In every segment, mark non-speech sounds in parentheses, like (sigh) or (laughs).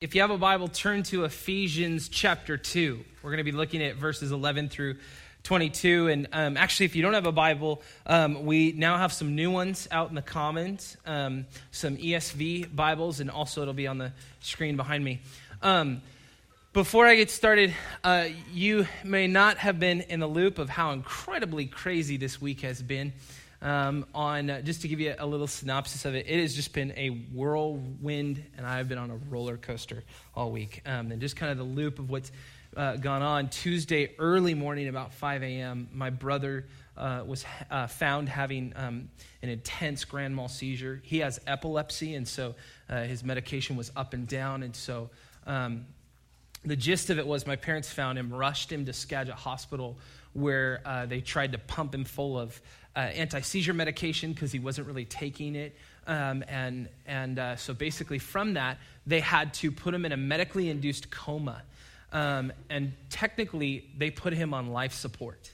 If you have a Bible, turn to Ephesians chapter 2. We're going to be looking at verses 11 through 22. And um, actually, if you don't have a Bible, um, we now have some new ones out in the Commons, um, some ESV Bibles, and also it'll be on the screen behind me. Um, before I get started, uh, you may not have been in the loop of how incredibly crazy this week has been um, on uh, just to give you a little synopsis of it. It has just been a whirlwind, and I've been on a roller coaster all week. Um, and just kind of the loop of what's uh, gone on. Tuesday early morning, about 5 a.m., my brother. Uh, was uh, found having um, an intense grand mal seizure. He has epilepsy, and so uh, his medication was up and down. And so um, the gist of it was my parents found him, rushed him to Skagit Hospital, where uh, they tried to pump him full of uh, anti seizure medication because he wasn't really taking it. Um, and and uh, so basically, from that, they had to put him in a medically induced coma. Um, and technically, they put him on life support.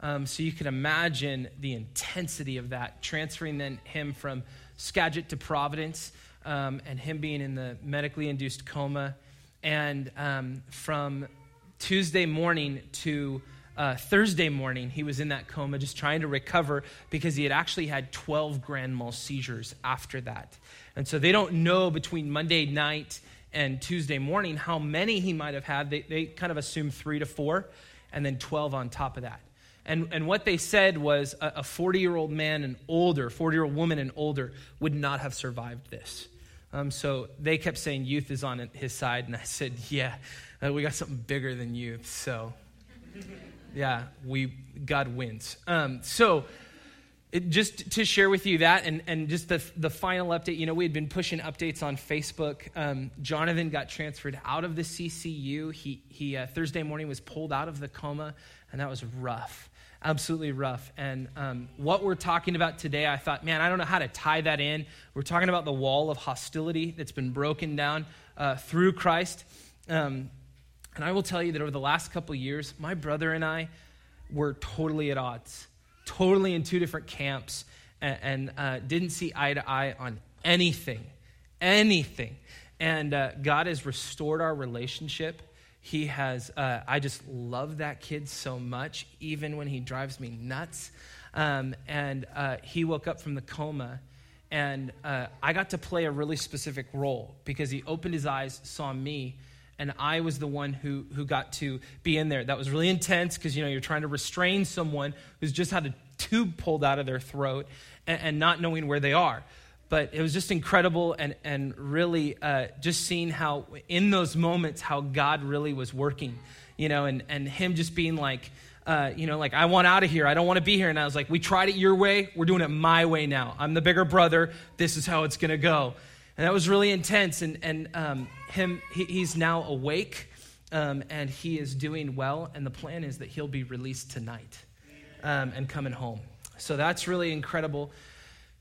Um, so you can imagine the intensity of that, transferring then him from Skagit to Providence, um, and him being in the medically induced coma, and um, from Tuesday morning to uh, Thursday morning, he was in that coma just trying to recover because he had actually had 12 grand mal seizures after that. And so they don't know between Monday night and Tuesday morning how many he might have had. They, they kind of assume three to four, and then 12 on top of that. And, and what they said was a 40 year old man and older, 40 year old woman and older, would not have survived this. Um, so they kept saying youth is on his side, and I said, yeah, uh, we got something bigger than youth. So yeah, we God wins. Um, so, it, just to share with you that, and, and just the, the final update, you know, we had been pushing updates on Facebook. Um, Jonathan got transferred out of the CCU. He, he uh, Thursday morning was pulled out of the coma, and that was rough, absolutely rough. And um, what we're talking about today, I thought, man, I don't know how to tie that in. We're talking about the wall of hostility that's been broken down uh, through Christ. Um, and I will tell you that over the last couple years, my brother and I were totally at odds, totally in two different camps, and, and uh, didn't see eye to eye on anything, anything. And uh, God has restored our relationship. He has, uh, I just love that kid so much, even when he drives me nuts. Um, and uh, he woke up from the coma, and uh, I got to play a really specific role because he opened his eyes, saw me, and I was the one who, who got to be in there. That was really intense because, you know, you're trying to restrain someone who's just had a tube pulled out of their throat and, and not knowing where they are. But it was just incredible and, and really uh, just seeing how, in those moments, how God really was working, you know, and, and Him just being like, uh, you know, like, I want out of here. I don't want to be here. And I was like, we tried it your way. We're doing it my way now. I'm the bigger brother. This is how it's going to go. And that was really intense. And, and um, him, he, he's now awake um, and he is doing well. And the plan is that he'll be released tonight um, and coming home. So that's really incredible.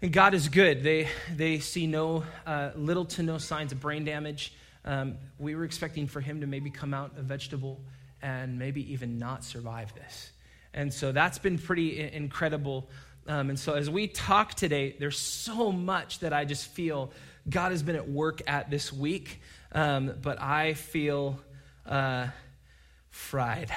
And God is good. They, they see no, uh, little to no signs of brain damage. Um, we were expecting for him to maybe come out a vegetable and maybe even not survive this. And so that's been pretty incredible. Um, and so as we talk today, there's so much that I just feel God has been at work at this week, um, but I feel uh, fried.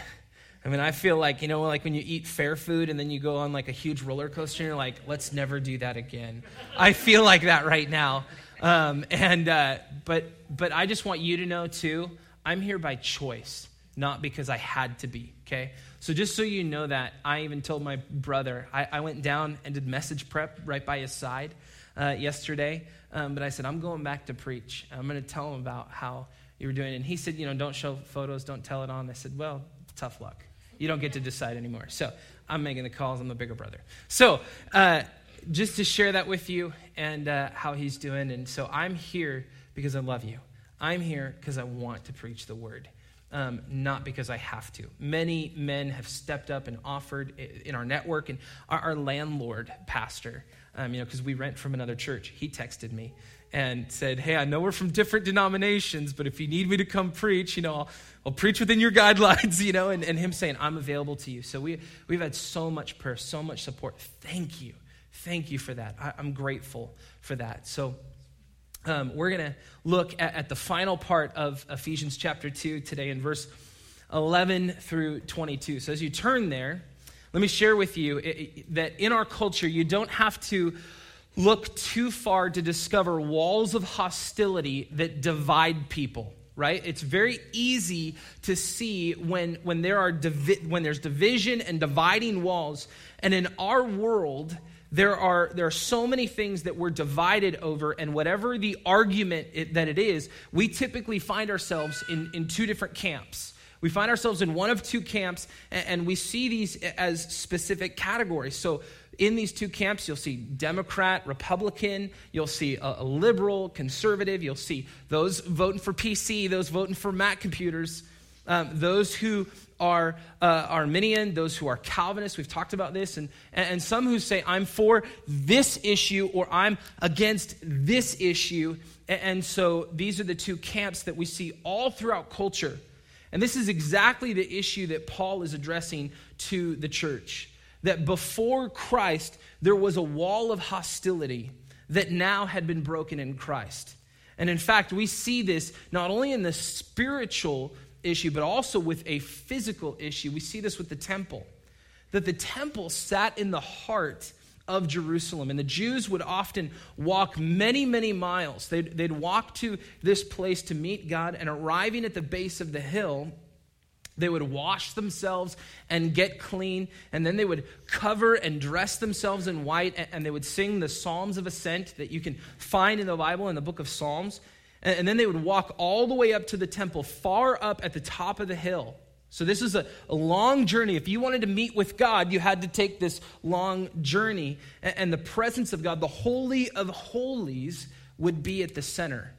I mean, I feel like, you know, like when you eat fair food and then you go on like a huge roller coaster and you're like, let's never do that again. I feel like that right now. Um, and, uh, but, but I just want you to know too, I'm here by choice, not because I had to be, okay? So just so you know that, I even told my brother, I, I went down and did message prep right by his side uh, yesterday. Um, but I said, I'm going back to preach. I'm going to tell him about how you were doing. And he said, you know, don't show photos, don't tell it on. I said, well, tough luck. You don't get to decide anymore. So I'm making the calls. I'm the bigger brother. So uh, just to share that with you and uh, how he's doing. And so I'm here because I love you. I'm here because I want to preach the word. Um, not because I have to. Many men have stepped up and offered in our network, and our, our landlord pastor um, you know, because we rent from another church. He texted me and said, Hey, I know we're from different denominations, but if you need me to come preach, you know, I'll, I'll preach within your (laughs) guidelines, you know, and, and him saying, I'm available to you. So we, we've had so much prayer, so much support. Thank you. Thank you for that. I, I'm grateful for that. So um, we're going to look at, at, the final part of Ephesians chapter 2 today in verse 11 through 22. So as you turn there, let me share with you that in our culture, you don't have to look too far to discover walls of hostility that divide people right? It's very easy to see when when there are divi- when there's division and dividing walls and in our world there are there are so many things that we're divided over and whatever the argument it, that it is we typically find ourselves in in two different camps we find ourselves in one of two camps and, we see these as specific categories so in these two camps you'll see democrat republican you'll see a, liberal conservative you'll see those voting for pc those voting for mac computers um, those who are uh, Arminian, those who are Calvinists. We've talked about this. And, and some who say, I'm for this issue or I'm against this issue. And so these are the two camps that we see all throughout culture. And this is exactly the issue that Paul is addressing to the church. That before Christ, there was a wall of hostility that now had been broken in Christ. And in fact, we see this not only in the spiritual issue, but also with a physical issue. We see this with the temple, that the temple sat in the heart of Jerusalem. And the Jews would often walk many, many miles. They'd, they'd walk to this place to meet God, and arriving at the base of the hill, they would wash themselves and get clean, and then they would cover and dress themselves in white, and they would sing the Psalms of Ascent that you can find in the Bible in the book of Psalms. And, then they would walk all the way up to the temple, far up at the top of the hill. So, this is a, a long journey. If you wanted to meet with God, you had to take this long journey. And, and the presence of God, the Holy of Holies, would be at the center.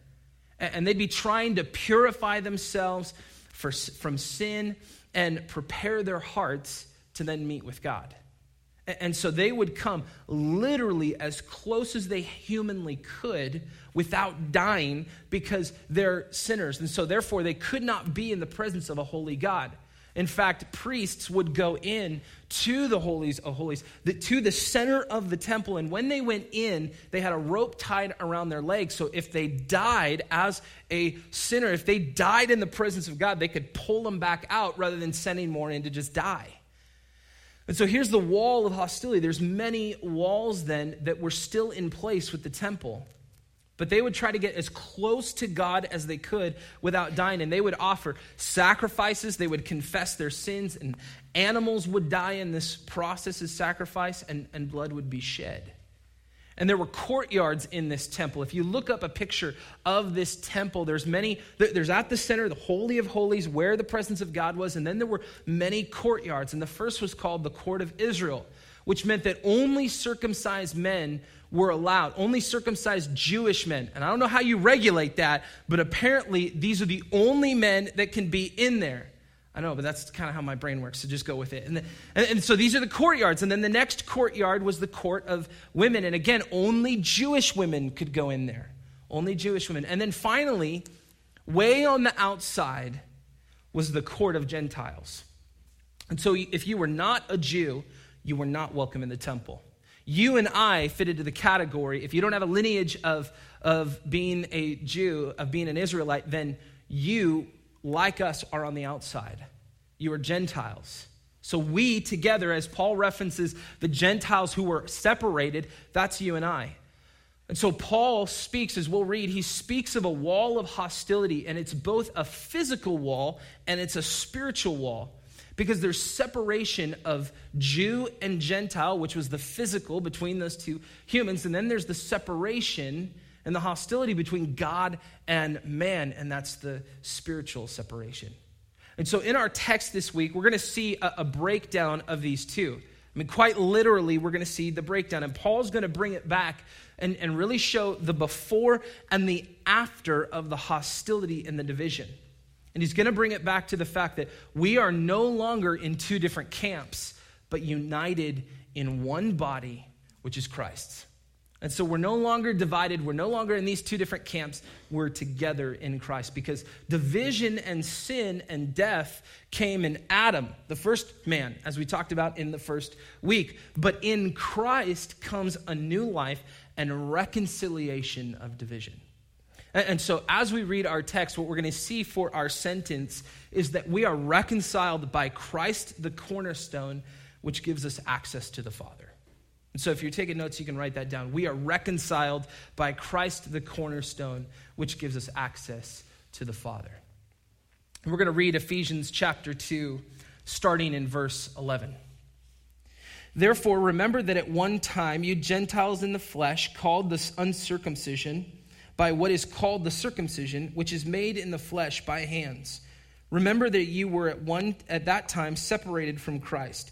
And, and they'd be trying to purify themselves for, from sin and prepare their hearts to then meet with God. And so they would come literally as close as they humanly could without dying because they're sinners. And so therefore they could not be in the presence of a holy God. In fact, priests would go in to the holies of holies, to the center of the temple. And when they went in, they had a rope tied around their legs. So if they died as a sinner, if they died in the presence of God, they could pull them back out rather than sending more in to just die. And so here's the wall of hostility. There's many walls then that were still in place with the temple. But they would try to get as close to God as they could without dying. And they would offer sacrifices. They would confess their sins. And animals would die in this process as sacrifice, and, and blood would be shed. And there were courtyards in this temple. If you look up a picture of this temple, there's many, there's at the center, the Holy of Holies, where the presence of God was, and then there were many courtyards. And the first was called the Court of Israel, which meant that only circumcised men were allowed, only circumcised Jewish men. And I don't know how you regulate that, but apparently these are the only men that can be in there. I know, but that's kind of how my brain works, so just go with it. And, the, and, and, so these are the courtyards. And then the next courtyard was the court of women. And again, only Jewish women could go in there. Only Jewish women. And then finally, way on the outside was the court of Gentiles. And so if you were not a Jew, you were not welcome in the temple. You and I fit into the category, if you don't have a lineage of, of being a Jew, of being an Israelite, then you like us, are on the outside. You are Gentiles. So we together, as Paul references the Gentiles who were separated, that's you and I. And so Paul speaks, as we'll read, he speaks of a wall of hostility, and it's both a physical wall and it's a spiritual wall. Because there's separation of Jew and Gentile, which was the physical between those two humans, and then there's the separation and the hostility between God and man, and that's the spiritual separation. And so, in our text this week, we're going to see a, a breakdown of these two. I mean, quite literally, we're going to see the breakdown. And Paul's going to bring it back and, and really show the before and the after of the hostility and the division. And he's going to bring it back to the fact that we are no longer in two different camps, but united in one body, which is Christ's. And so we're no longer divided. We're no longer in these two different camps. We're together in Christ because division and sin and death came in Adam, the first man, as we talked about in the first week. But in Christ comes a new life and reconciliation of division. And so, as we read our text, what we're going to see for our sentence is that we are reconciled by Christ, the cornerstone, which gives us access to the Father. And so, if you're taking notes, you can write that down. We are reconciled by Christ, the cornerstone, which gives us access to the Father. And we're going to read Ephesians chapter 2, starting in verse 11. Therefore, remember that at one time you Gentiles in the flesh, called the uncircumcision, by what is called the circumcision, which is made in the flesh by hands. Remember that you were at one at that time separated from Christ,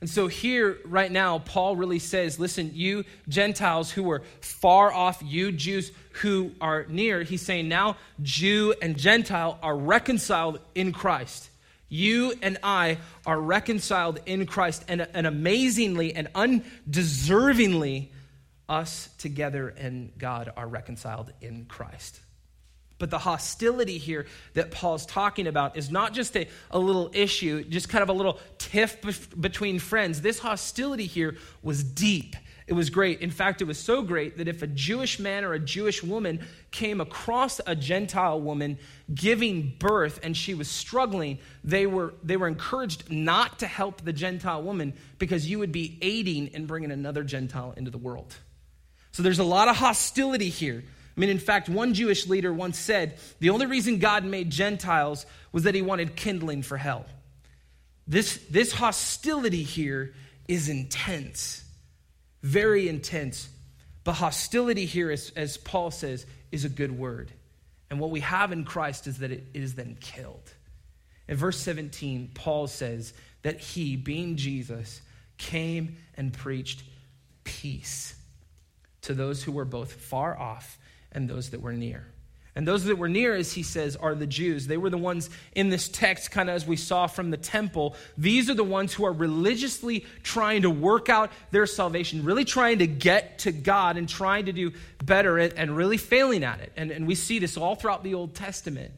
And so, here, right now, Paul really says, listen, you Gentiles who are far off, you Jews who are near, he's saying now Jew and Gentile are reconciled in Christ. You and I are reconciled in Christ, and, and amazingly and undeservingly, us together and God are reconciled in Christ. But the hostility here that Paul's talking about is not just a, a little issue, just kind of a little tiff be- between friends. This hostility here was deep. It was great. In fact, it was so great that if a Jewish man or a Jewish woman came across a Gentile woman giving birth and she was struggling, they were, they were encouraged not to help the Gentile woman because you would be aiding in bringing another Gentile into the world. So there's a lot of hostility here. I mean, in fact, one Jewish leader once said the only reason God made Gentiles was that he wanted kindling for hell. This, this hostility here is intense, very intense. But hostility here, as, as Paul says, is a good word. And what we have in Christ is that it is then killed. In verse 17, Paul says that he, being Jesus, came and preached peace to those who were both far off and those that were near. And those that were near, as he says, are the Jews. They were the ones in this text, kind of as we saw from the temple. These are the ones who are religiously trying to work out their salvation, really trying to get to God and trying to do better and really failing at it. And, and we see this all throughout the Old Testament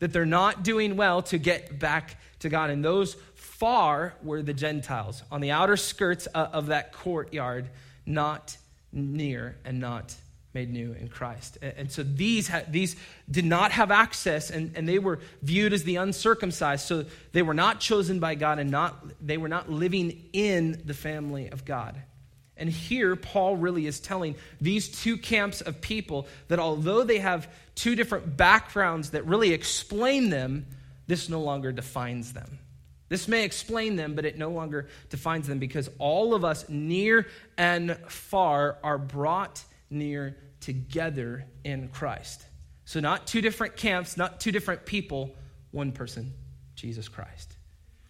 that they're not doing well to get back to God. And those far were the Gentiles on the outer skirts of that courtyard, not near and not made new in Christ. And so these, these did not have access, and, and they were viewed as the uncircumcised. So they were not chosen by God, and not, they were not living in the family of God. And here, Paul really is telling these two camps of people that although they have two different backgrounds that really explain them, this no longer defines them. This may explain them, but it no longer defines them because all of us, near and far, are brought near together in Christ. So, not two different camps, not two different people, one person, Jesus Christ.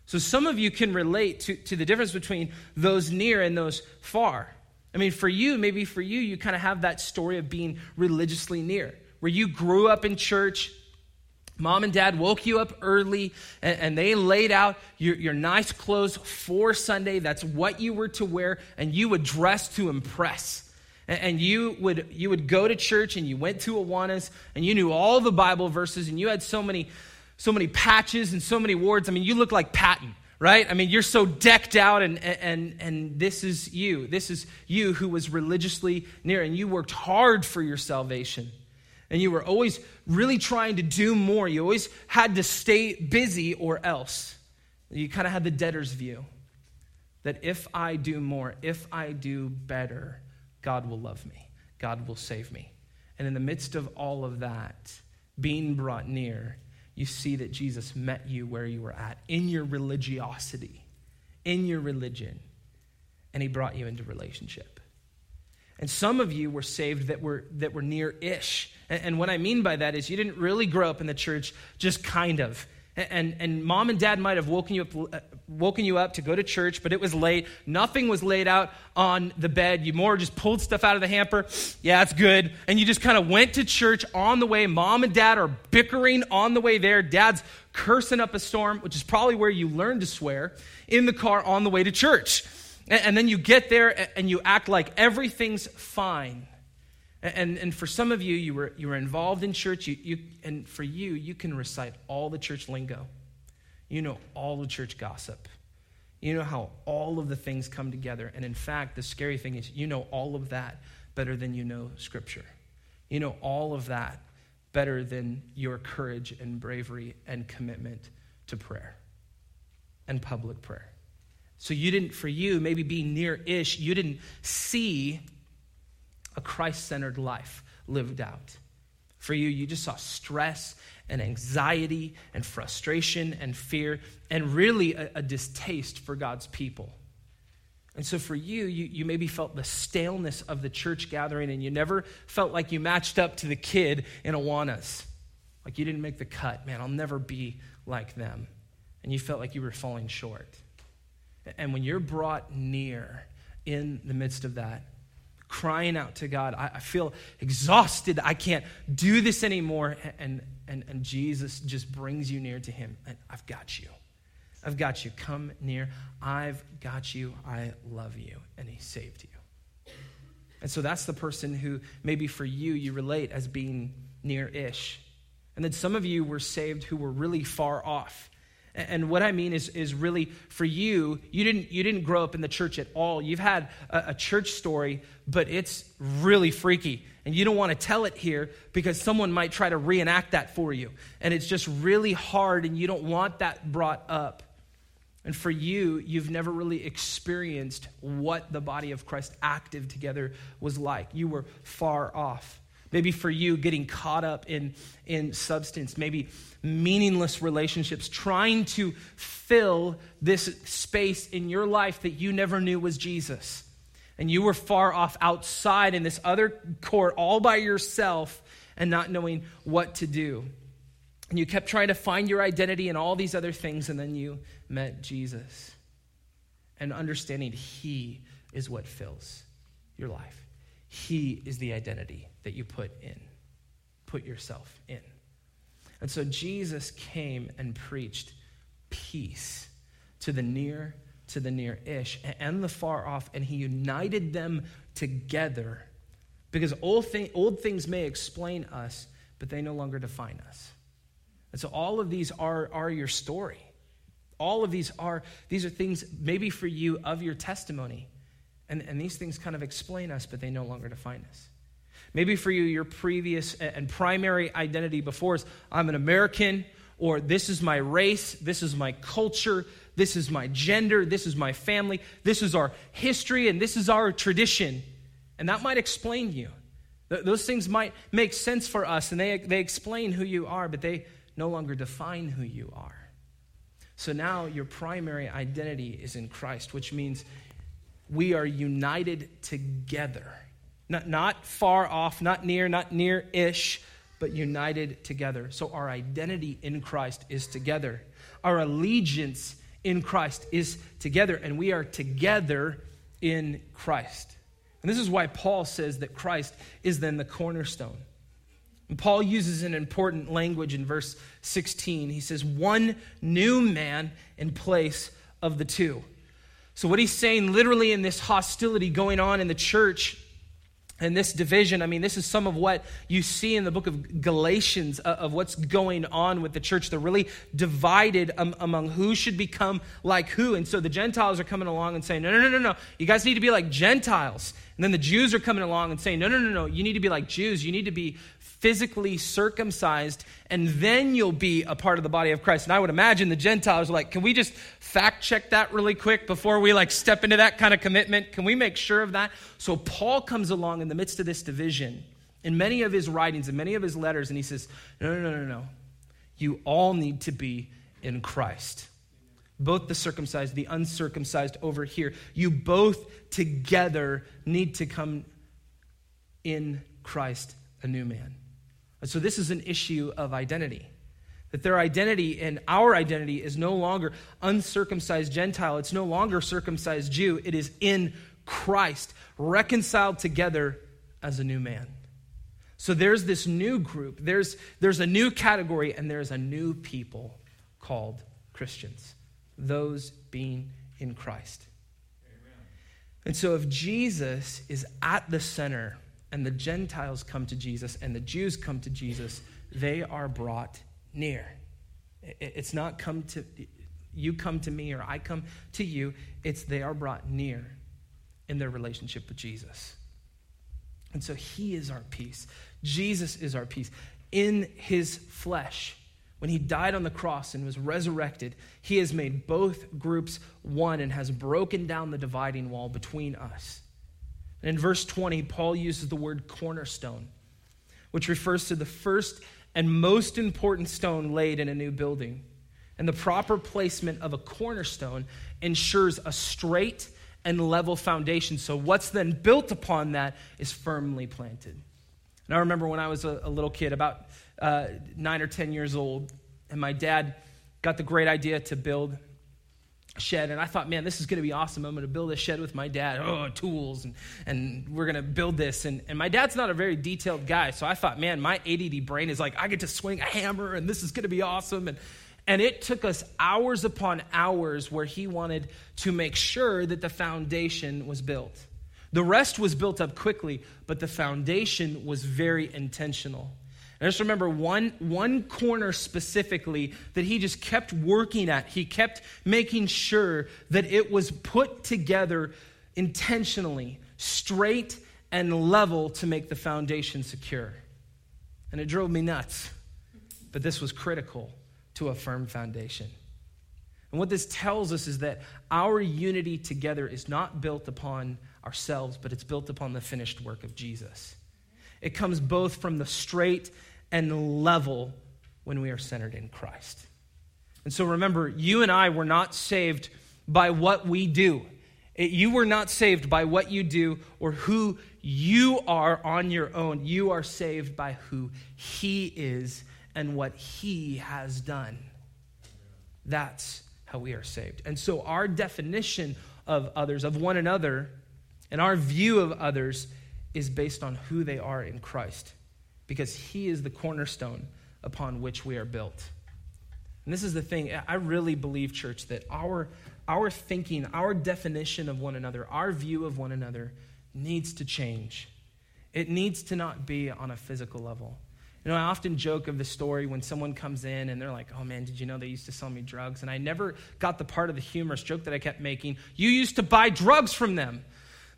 So, some of you can relate to, to the difference between those near and those far. I mean, for you, maybe for you, you kind of have that story of being religiously near, where you grew up in church, Mom and dad woke you up early and, and they laid out your, your, nice clothes for Sunday. That's what you were to wear, and you would dress to impress and you would you would go to church and you went to Awanas and you knew all the Bible verses and you had so many so many patches and so many words. I mean, you look like Patton, right? I mean, you're so decked out, and, and, and this is you. This is you who was religiously near, and you worked hard for your salvation. And you were always really trying to do more. You always had to stay busy or else. You kind of had the debtor's view that if I do more, if I do better, God will love me, God will save me. And in the midst of all of that, being brought near, you see that Jesus met you where you were at in your religiosity, in your religion, and he brought you into relationship. And some of you were saved that were, that were near ish. And, and what I mean by that is you didn't really grow up in the church, just kind of. And, and mom and dad might have woken you, up, uh, woken you up to go to church, but it was late. Nothing was laid out on the bed. You more just pulled stuff out of the hamper. Yeah, it's good. And you just kind of went to church on the way. Mom and dad are bickering on the way there. Dad's cursing up a storm, which is probably where you learned to swear, in the car on the way to church. And, and then you get there and you act like everything's fine. And, and for some of you, you were, you were involved in church, you, you, and for you, you can recite all the church lingo. You know all the church gossip. You know how all of the things come together. And in fact, the scary thing is, you know all of that better than you know Scripture. You know all of that better than your courage and bravery and commitment to prayer and public prayer. So you didn't, for you, maybe being near ish, you didn't see a Christ centered life lived out. For you, you just saw stress and anxiety and frustration and fear and really a, a distaste for God's people. And so for you, you, you maybe felt the staleness of the church gathering and you never felt like you matched up to the kid in Awanas. Like you didn't make the cut. Man, I'll never be like them. And you felt like you were falling short. And when you're brought near in the midst of that, crying out to God. I, I feel exhausted. I can't do this anymore. And, and, and Jesus just brings you near to Him. And I've got you. I've got you. Come near. I've got you. I love you. And He saved you. And so that's the person who maybe for you, you relate as being near ish. And then some of you were saved who were really far off. And what I mean is, is really for you, you didn't, you didn't grow up in the church at all. You've had a, a church story, but it's really freaky. And you don't want to tell it here because someone might try to reenact that for you. And it's just really hard, and you don't want that brought up. And for you, you've never really experienced what the body of Christ active together was like. You were far off. Maybe for you, getting caught up in, in substance, maybe meaningless relationships, trying to fill this space in your life that you never knew was Jesus. And you were far off outside in this other court all by yourself and not knowing what to do. And you kept trying to find your identity in all these other things, and then you met Jesus. And understanding He is what fills your life. He is the identity that you put in, put yourself in. And so Jesus came and preached peace to the near, to the near ish, and the far off, and he united them together because old, thing, old things may explain us, but they no longer define us. And so all of these are, are your story. All of these are, these are things maybe for you of your testimony. And, and these things kind of explain us, but they no longer define us. Maybe for you, your previous and primary identity before is I'm an American, or this is my race, this is my culture, this is my gender, this is my family, this is our history, and this is our tradition. And that might explain you. Those things might make sense for us, and they, they explain who you are, but they no longer define who you are. So now your primary identity is in Christ, which means we are united together not, not far off, not near, not near ish, but united together. So our identity in Christ is together. Our allegiance in Christ is together, and we are together in Christ. And this is why Paul says that Christ is then the cornerstone. And Paul uses an important language in verse 16. He says, one new man in place of the two. So, what he's saying literally in this hostility going on in the church And this division, I mean, this is some of what you see in the book of Galatians uh, of what's going on with the church. They're really divided um, among who should become like who. And so the Gentiles are coming along and saying, no, no, no, no, no. You guys need to be like Gentiles. And then the Jews are coming along and saying, no, no, no, no. You need to be like Jews. You need to be physically circumcised, and then you'll be a part of the body of Christ. And I would imagine the Gentiles like, can we just fact check that really quick before we like step into that kind of commitment? Can we make sure of that? So Paul comes along in the midst of this division in many of his writings and many of his letters, and he says, no, no, no, no, no. You all need to be in Christ. Both the circumcised, the uncircumcised over here. You both together need to come in Christ, a new man. And so this is an issue of identity. That their identity and our identity is no longer uncircumcised Gentile. It's no longer circumcised Jew. It is in Christ, reconciled together as a new man. So there's this new group, there's, there's a new category, and there's a new people called Christians, those being in Christ. Amen. And so if Jesus is at the center and the Gentiles come to Jesus and the Jews come to Jesus, they are brought near. It's not come to you come to me or I come to you. It's they are brought near in their relationship with Jesus. And so he is our peace. Jesus is our peace. In his flesh, when he died on the cross and was resurrected, he has made both groups one and has broken down the dividing wall between us. In verse 20, Paul uses the word cornerstone, which refers to the first and most important stone laid in a new building. And the proper placement of a cornerstone ensures a straight and level foundation. So, what's then built upon that is firmly planted. And I remember when I was a, a little kid, about uh, nine or 10 years old, and my dad got the great idea to build shed and i thought man this is going to be awesome. I'm going to build a shed with my dad. Oh tools and, and we're going to build this. And, and my dad's not a very detailed guy so i thought man my add brain is like i get to swing a hammer and this is going to be awesome. And, and it took us hours upon hours where he wanted to make sure that the foundation was built. The rest was built up quickly but the foundation was very intentional I just remember one, one corner specifically that he just kept working at. He kept making sure that it was put together intentionally, straight and level to make the foundation secure. And it drove me nuts. But this was critical to a firm foundation. And what this tells us is that our unity together is not built upon ourselves, but it's built upon the finished work of Jesus. It comes both from the straight and level when we are centered in Christ. And so remember, you and I were not saved by what we do. you were not saved by what you do or who you are on your own. You are saved by who He is and what He has done. That's how we are saved. And so, our definition of others, of one another, and our view of others is based on who they are in Christ because he is the cornerstone upon which we are built. And this is the thing, I really believe, church, that our, our thinking, our definition of one another, our view of one another needs to change. It needs to not be on a physical level. You know, I often joke of the story when someone comes in and they're like, oh man, did you know they used to sell me drugs? And I never got the part of the humorous joke that I kept making. You used to buy drugs from them.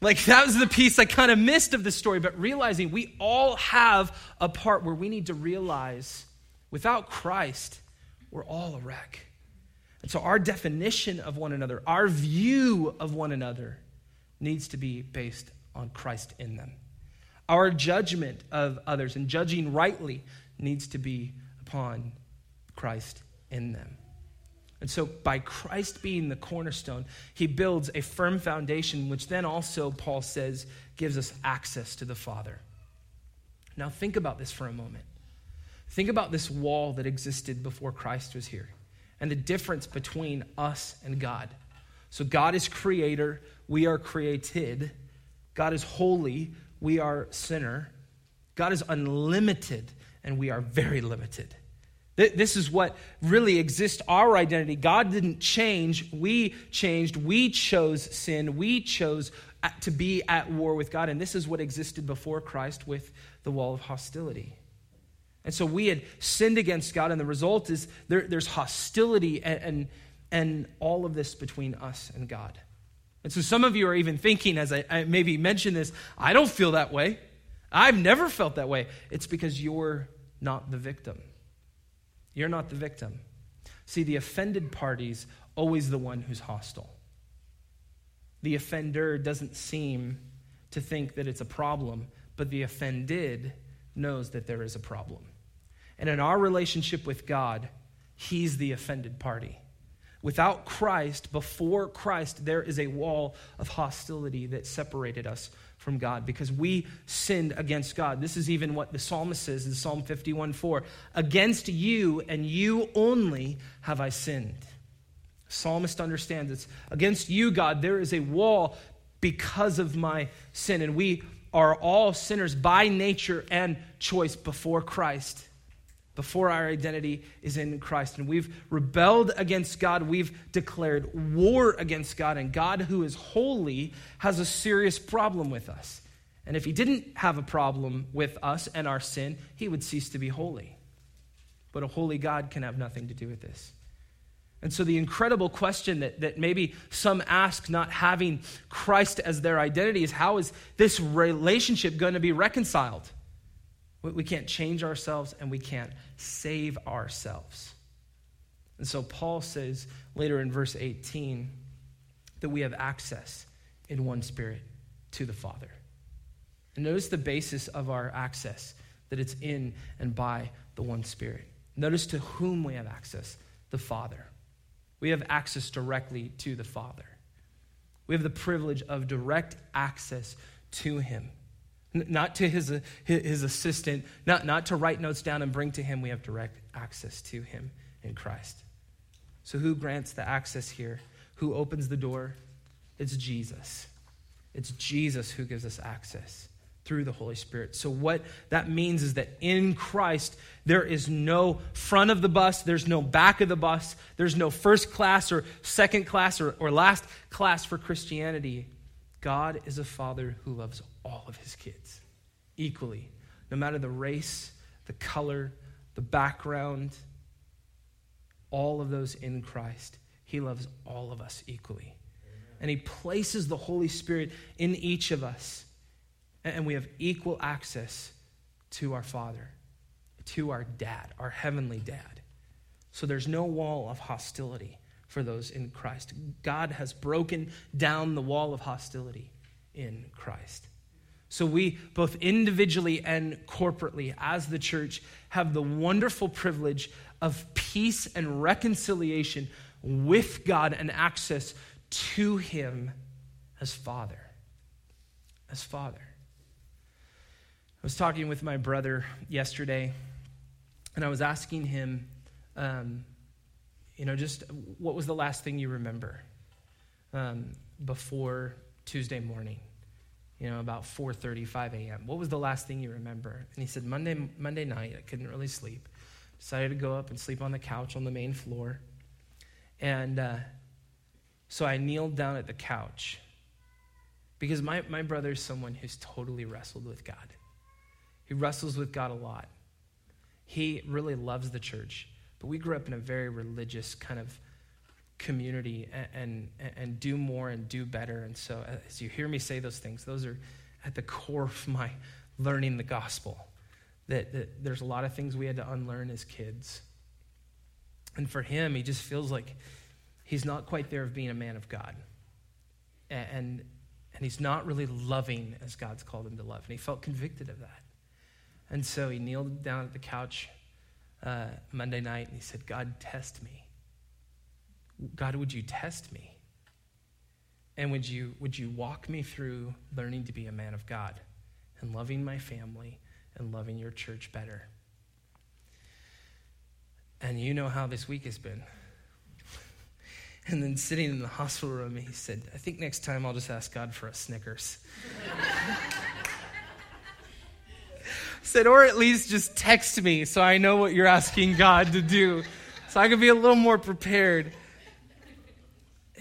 Like, that was the piece I kind of missed of the story, but realizing we all have a part where we need to realize without Christ, we're all a wreck. And so, our definition of one another, our view of one another, needs to be based on Christ in them. Our judgment of others and judging rightly needs to be upon Christ in them. And so, by Christ being the cornerstone, he builds a firm foundation, which then also, Paul says, gives us access to the Father. Now, think about this for a moment. Think about this wall that existed before Christ was here and the difference between us and God. So, God is creator, we are created. God is holy, we are sinner. God is unlimited, and we are very limited. This is what really exists our identity. God didn't change. We changed. We chose sin. We chose uh, to be at war with God. And this is what existed before Christ with the wall of hostility. And so we had sinned against God, and the result is there, there's hostility and, and, and, all of this between us and God. And so some of you are even thinking, as I, I maybe mentioned this, I don't feel that way. I've never felt that way. It's because you're not the victim. You're not the victim. See, the offended party's always the one who's hostile. The offender doesn't seem to think that it's a problem, but the offended knows that there is a problem. And in our relationship with God, He's the offended party. Without Christ, before Christ, there is a wall of hostility that separated us from God because we sinned against God. This is even what the psalmist says in Psalm 51 4 Against you and you only have I sinned. Psalmist understands it's against you, God, there is a wall because of my sin. And we are all sinners by nature and choice before Christ, before our identity is in Christ. And we've rebelled against God. We've declared war against God. And God, who is holy, has a serious problem with us. And if he didn't have a problem with us and our sin, he would cease to be holy. But a holy God can have nothing to do with this. And so, the incredible question that, that maybe some ask, not having Christ as their identity, is how is this relationship going to be reconciled? We can't change ourselves and we can't save ourselves. And so, Paul says later in verse 18 that we have access in one spirit to the Father. And notice the basis of our access that it's in and by the one spirit. Notice to whom we have access the Father. We have access directly to the Father. We have the privilege of direct access to Him. Not to his, his assistant, not, not to write notes down and bring to him. We have direct access to him in Christ. So, who grants the access here? Who opens the door? It's Jesus. It's Jesus who gives us access through the Holy Spirit. So, what that means is that in Christ, there is no front of the bus, there's no back of the bus, there's no first class or second class or, or last class for Christianity. God is a father who loves all of his kids equally, no matter the race, the color, the background, all of those in Christ. He loves all of us equally. And he places the Holy Spirit in each of us and we have equal access to our Father, to our dad, our heavenly dad. So there's no wall of hostility for those in Christ. God has broken down the wall of hostility in Christ. So we, both individually and corporately, as the church, have the wonderful privilege of peace and reconciliation with God and access to Him as Father. As Father. I was talking with my brother yesterday, and I was asking him, um, you know, just what was the last thing you remember um, before Tuesday morning? You know, about 4:35 a.m. What was the last thing you remember? And he said, Monday, Monday night, I couldn't really sleep. Decided to go up and sleep on the couch on the main floor. And uh, so I kneeled down at the couch because my, my brother is someone who's totally wrestled with God. He wrestles with God a lot. He really loves the church. But we grew up in a very religious kind of community and, and, and do more and do better. And so, as you hear me say those things, those are at the core of my learning the gospel. That, that there's a lot of things we had to unlearn as kids. And for him, he just feels like he's not quite there of being a man of God. And, and, and he's not really loving as God's called him to love. And he felt convicted of that. And so he kneeled down at the couch uh, Monday night and he said, God, test me. God, would you test me? And would you, would you walk me through learning to be a man of God and loving my family and loving your church better? And you know how this week has been. (laughs) and then sitting in the hospital room, he said, I think next time I'll just ask God for a Snickers. (laughs) said, or at least just text me so I know what you're asking God to do, so I can be a little more prepared.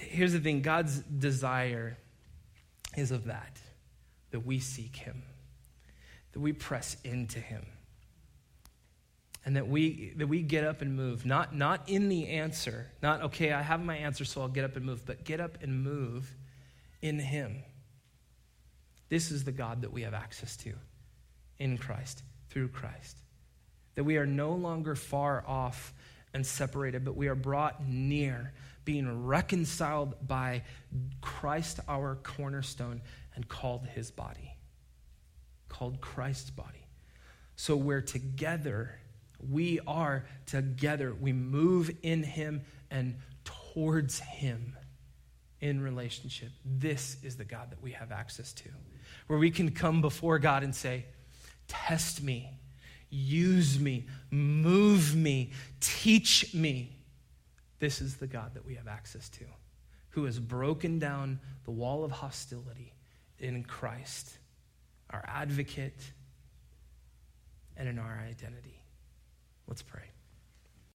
Here's the thing God's desire is of that, that we seek him, that we press into him and that we that we get up and move. Not not in the answer not okay i have my answer so i'll get up and move but get up and move in him. This is the god that we have access to in christ through christ. That we are no longer far off and separated but we are brought near being reconciled by christ our cornerstone and called his body. Called christ's body. So we're together. We are together. We move in Him and towards Him in relationship. This is the God that we have access to, where we can come before God and say, Test me, use me, move me, teach me. This is the God that we have access to, who has broken down the wall of hostility in Christ, our advocate, and in our identity. Let's pray.